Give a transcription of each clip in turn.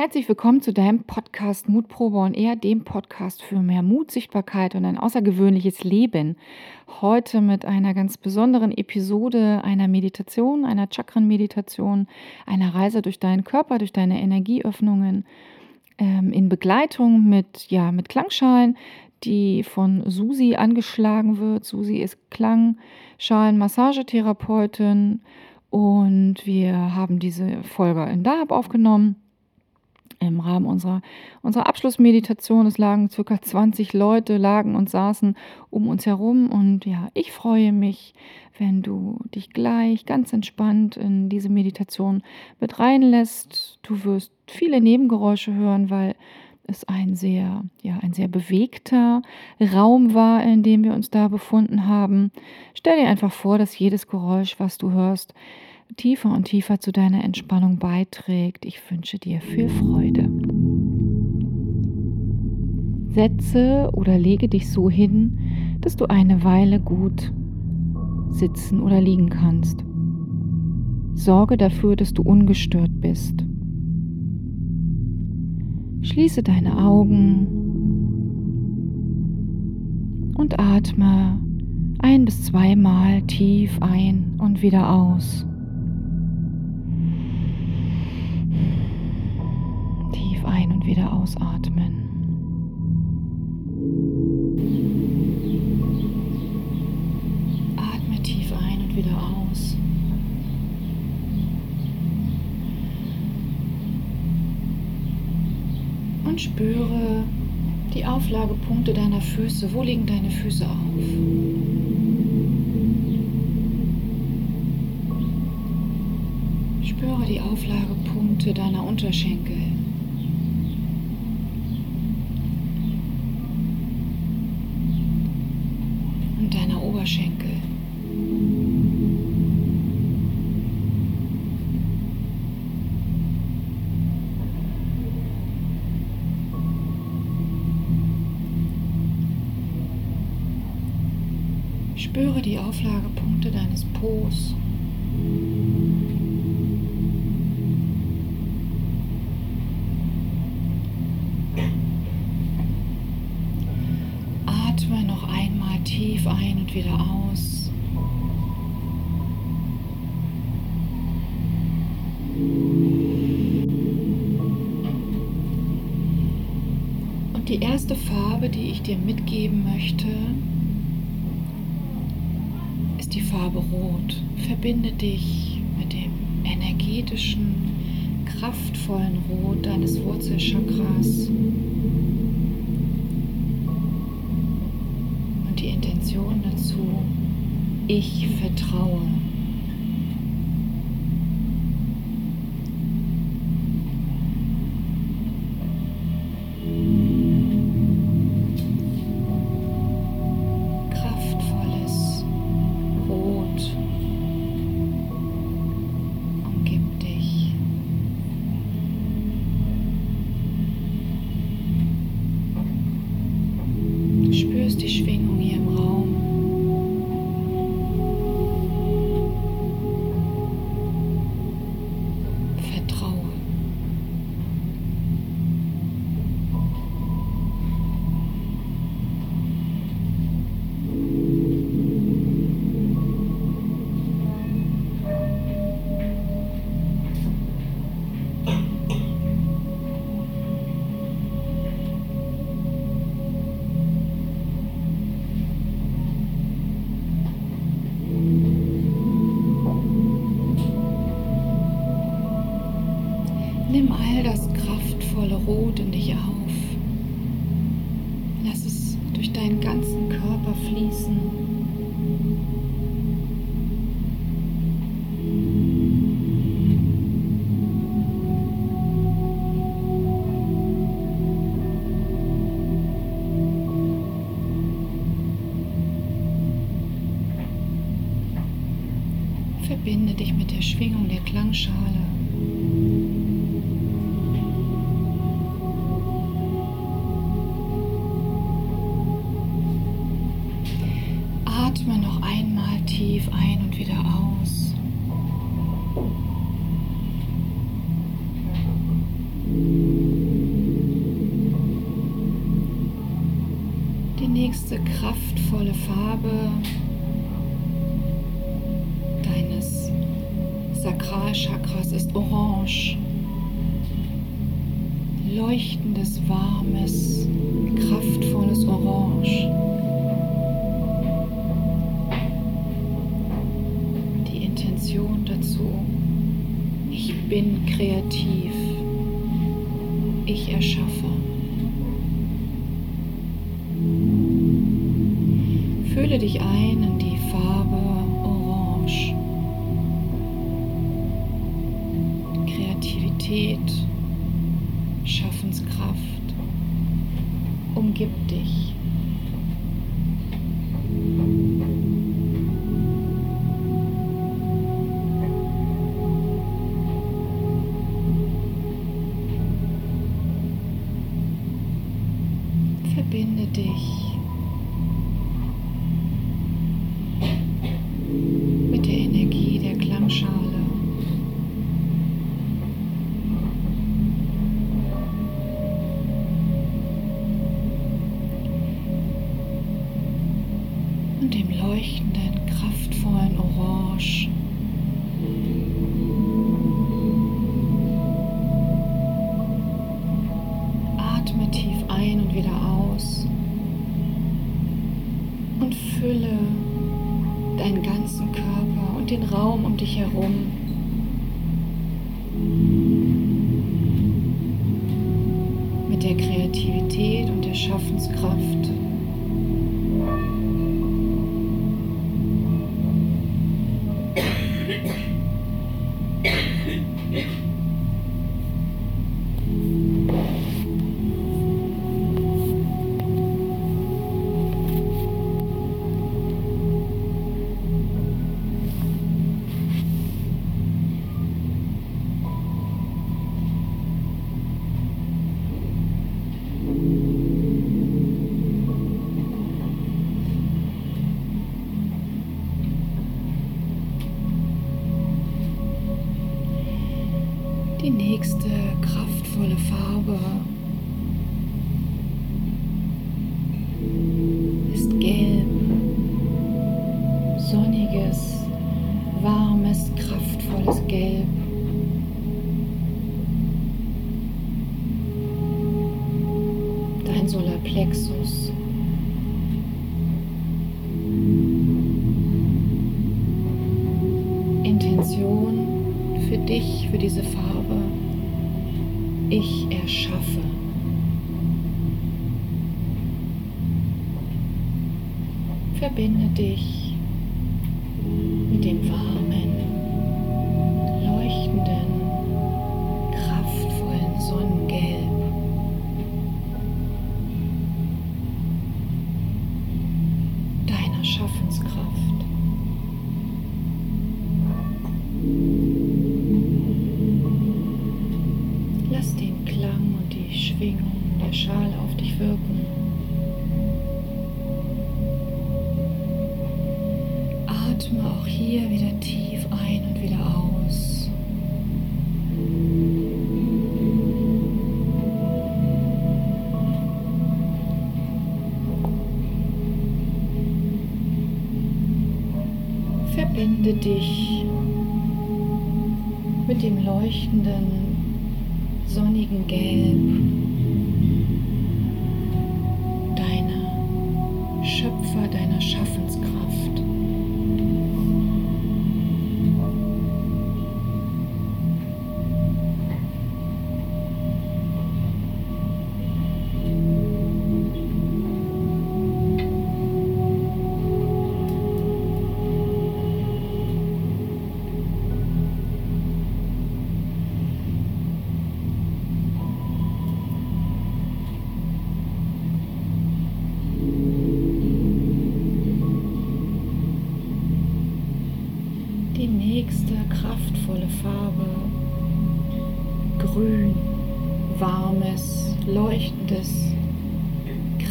Herzlich willkommen zu deinem Podcast Mutprobe und eher dem Podcast für mehr Mut, Sichtbarkeit und ein außergewöhnliches Leben. Heute mit einer ganz besonderen Episode einer Meditation, einer Chakren-Meditation, einer Reise durch deinen Körper, durch deine Energieöffnungen ähm, in Begleitung mit, ja, mit Klangschalen, die von Susi angeschlagen wird. Susi ist Klangschalen-Massagetherapeutin und wir haben diese Folge in Dahab aufgenommen im Rahmen unserer, unserer Abschlussmeditation. Es lagen circa 20 Leute, lagen und saßen um uns herum. Und ja, ich freue mich, wenn du dich gleich ganz entspannt in diese Meditation mit reinlässt. Du wirst viele Nebengeräusche hören, weil es ein sehr, ja, ein sehr bewegter Raum war, in dem wir uns da befunden haben. Stell dir einfach vor, dass jedes Geräusch, was du hörst, tiefer und tiefer zu deiner Entspannung beiträgt. Ich wünsche dir viel Freude. Setze oder lege dich so hin, dass du eine Weile gut sitzen oder liegen kannst. Sorge dafür, dass du ungestört bist. Schließe deine Augen und atme ein bis zweimal tief ein und wieder aus. Wieder ausatmen. Atme tief ein und wieder aus. Und spüre die Auflagepunkte deiner Füße. Wo liegen deine Füße auf? Spüre die Auflagepunkte deiner Unterschenkel. Spüre die Auflagepunkte deines Po's. tief ein und wieder aus. Und die erste Farbe, die ich dir mitgeben möchte, Farbe Rot. Verbinde dich mit dem energetischen, kraftvollen Rot deines Wurzelchakras. Intention dazu, ich vertraue. Verbinde dich mit der Schwingung der Klangschale. Leuchtendes, warmes, kraftvolles Orange. Die Intention dazu, ich bin kreativ, ich erschaffe. Fühle dich ein in die Farbe Orange. Kreativität, Verbinde dich Kreativität und der Schaffenskraft. Schaffenskraft. Lass den Klang und die Schwingung der Schale auf dich wirken. Verbinde dich mit dem leuchtenden, sonnigen Gelb deiner Schöpfer, deiner Schaffenskraft.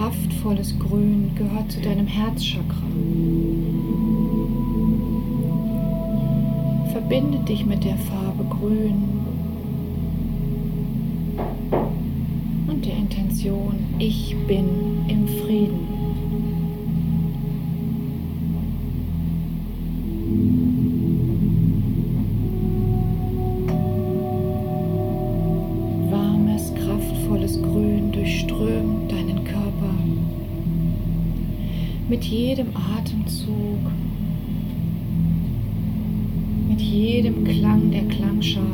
Kraftvolles Grün gehört zu deinem Herzchakra. Verbinde dich mit der Farbe Grün und der Intention, ich bin im Frieden. Mit jedem Atemzug, mit jedem Klang der Klangschale.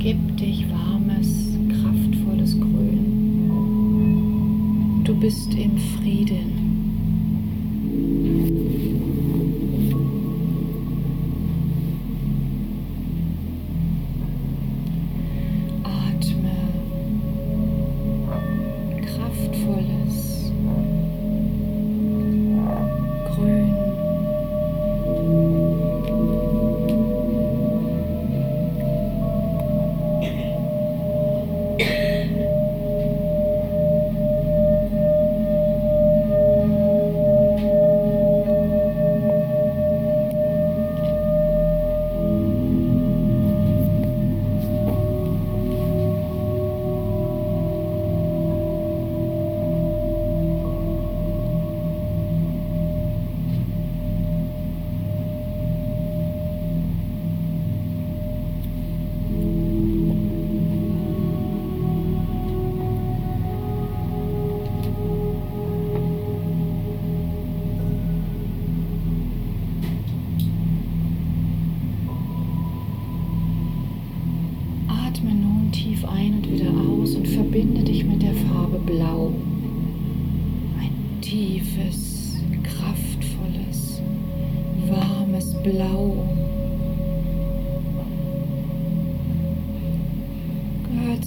Gib dich warmes, kraftvolles Grün. Du bist im Frieden.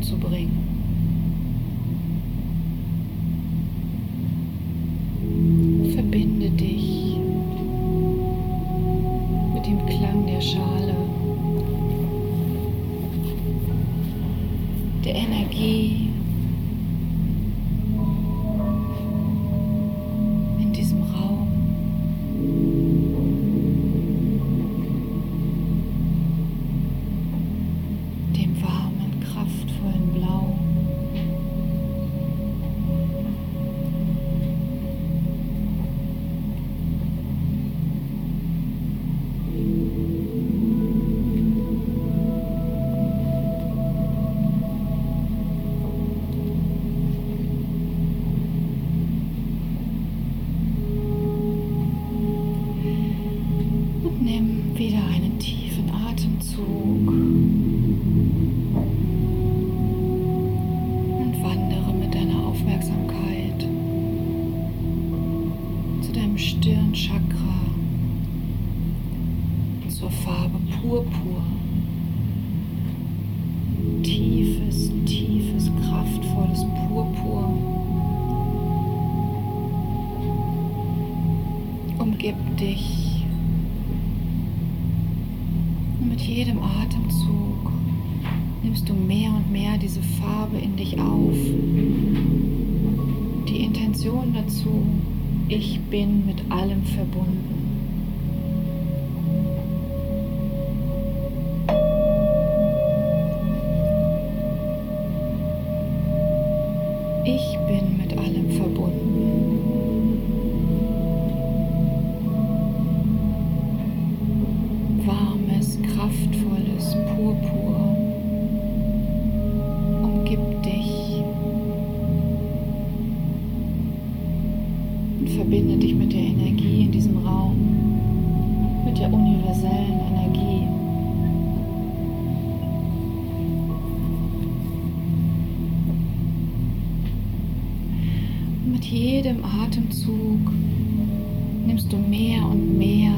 Zu bringen. Verbinde dich mit dem Klang der Schale, der Energie. verbunden. Ich bin mit allem verbunden. nimmst du mehr und mehr.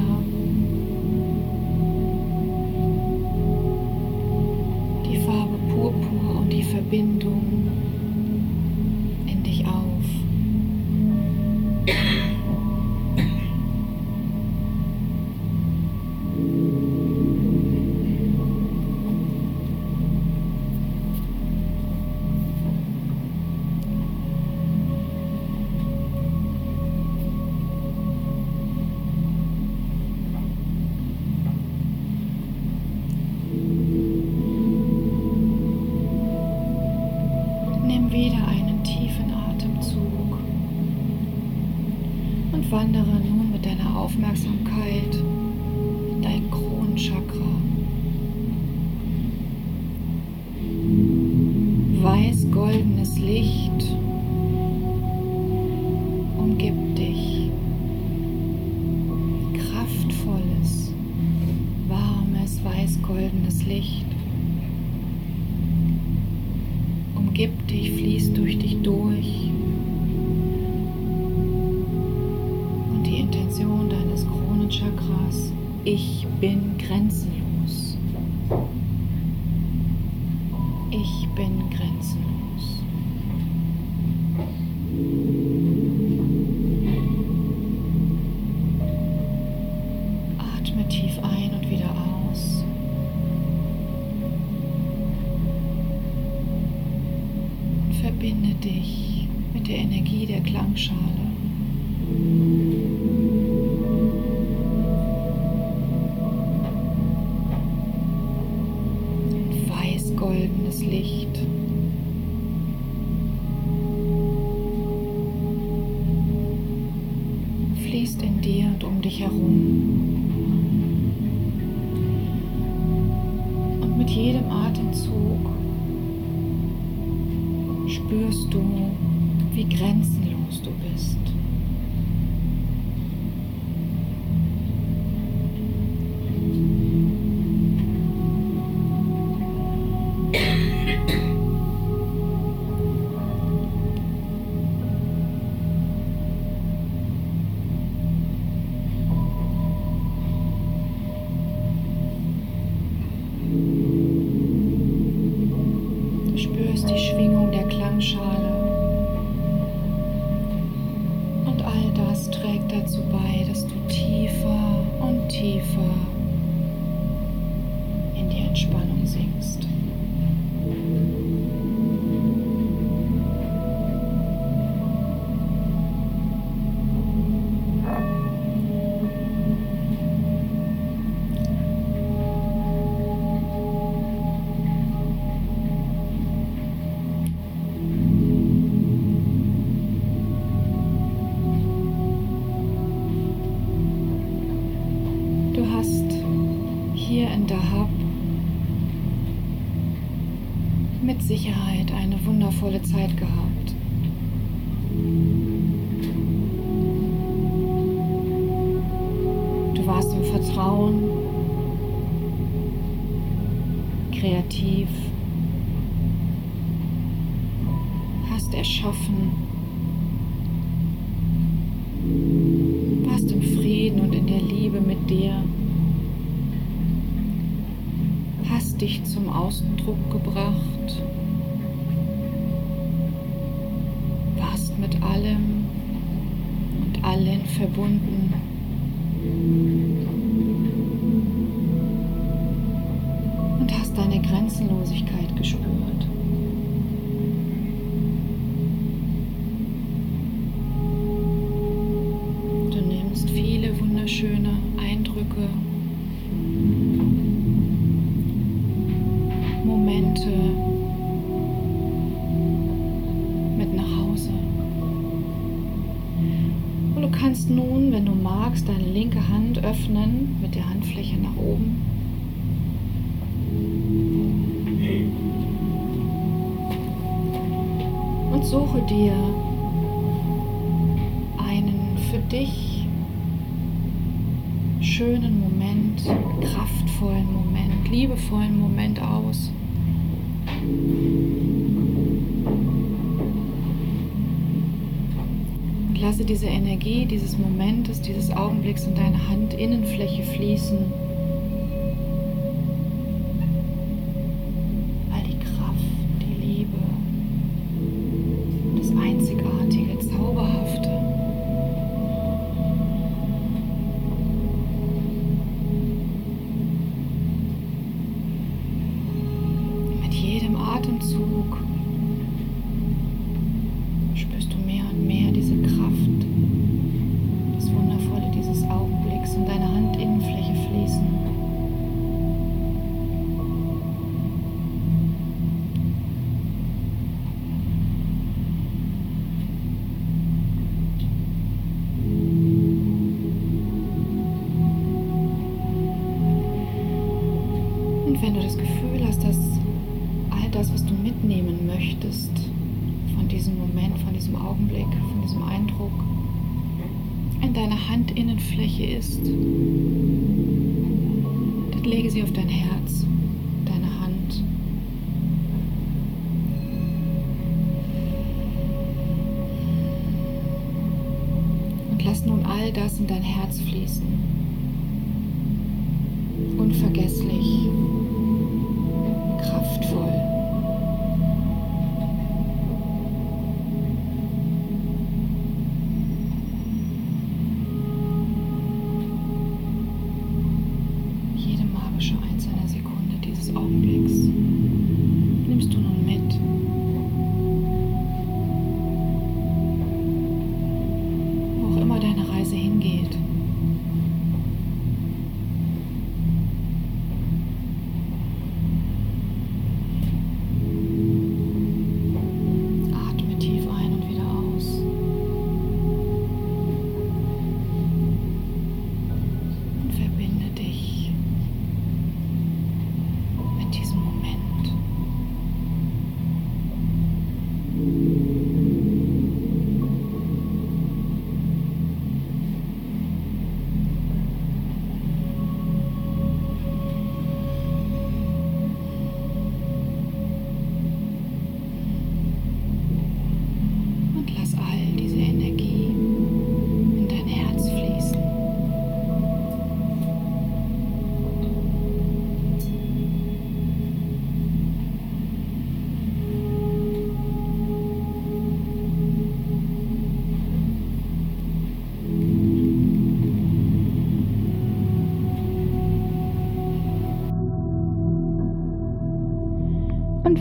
Die Farbe Purpur und die Verbindung. Weiß-goldenes Licht umgibt dich. Kraftvolles, warmes, weiß-goldenes Licht umgibt dich, fließt durch dich durch. Und die Intention deines Kronenchakras, ich bin verbinde dich mit der Energie der Klangschale. Weiß-goldenes Licht. Spürst du, wie grenzenlos du bist. Wundervolle Zeit gehabt. Allem und allen verbunden. Und suche dir einen für dich schönen Moment, kraftvollen Moment, liebevollen Moment aus. Und lasse diese Energie dieses Momentes, dieses Augenblicks in deine Handinnenfläche fließen. Lass nun all das in dein Herz fließen. Unvergesslich,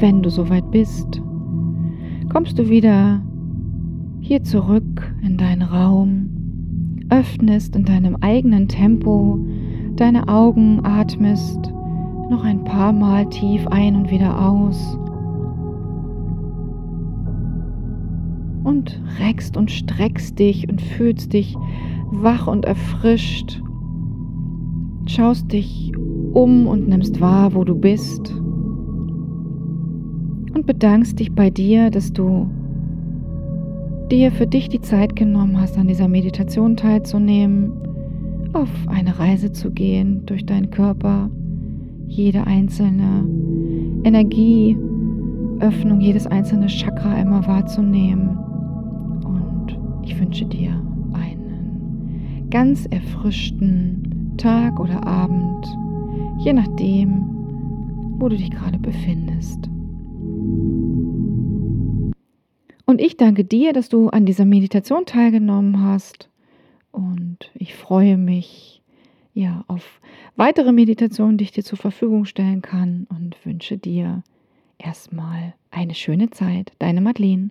wenn du soweit bist, kommst du wieder hier zurück in deinen Raum, öffnest in deinem eigenen Tempo deine Augen, atmest noch ein paar Mal tief ein und wieder aus und reckst und streckst dich und fühlst dich wach und erfrischt. Schaust dich um und nimmst wahr, wo du bist und bedankst dich bei dir, dass du dir für dich die Zeit genommen hast, an dieser Meditation teilzunehmen, auf eine Reise zu gehen durch deinen Körper, jede einzelne Energieöffnung, jedes einzelne Chakra einmal wahrzunehmen. Und ich wünsche dir einen ganz erfrischten Tag oder Abend, je nachdem, wo du dich gerade befindest. Und ich danke dir, dass du an dieser Meditation teilgenommen hast. Und ich freue mich ja auf weitere Meditationen, die ich dir zur Verfügung stellen kann und wünsche dir erstmal eine schöne Zeit. Deine Madeleine.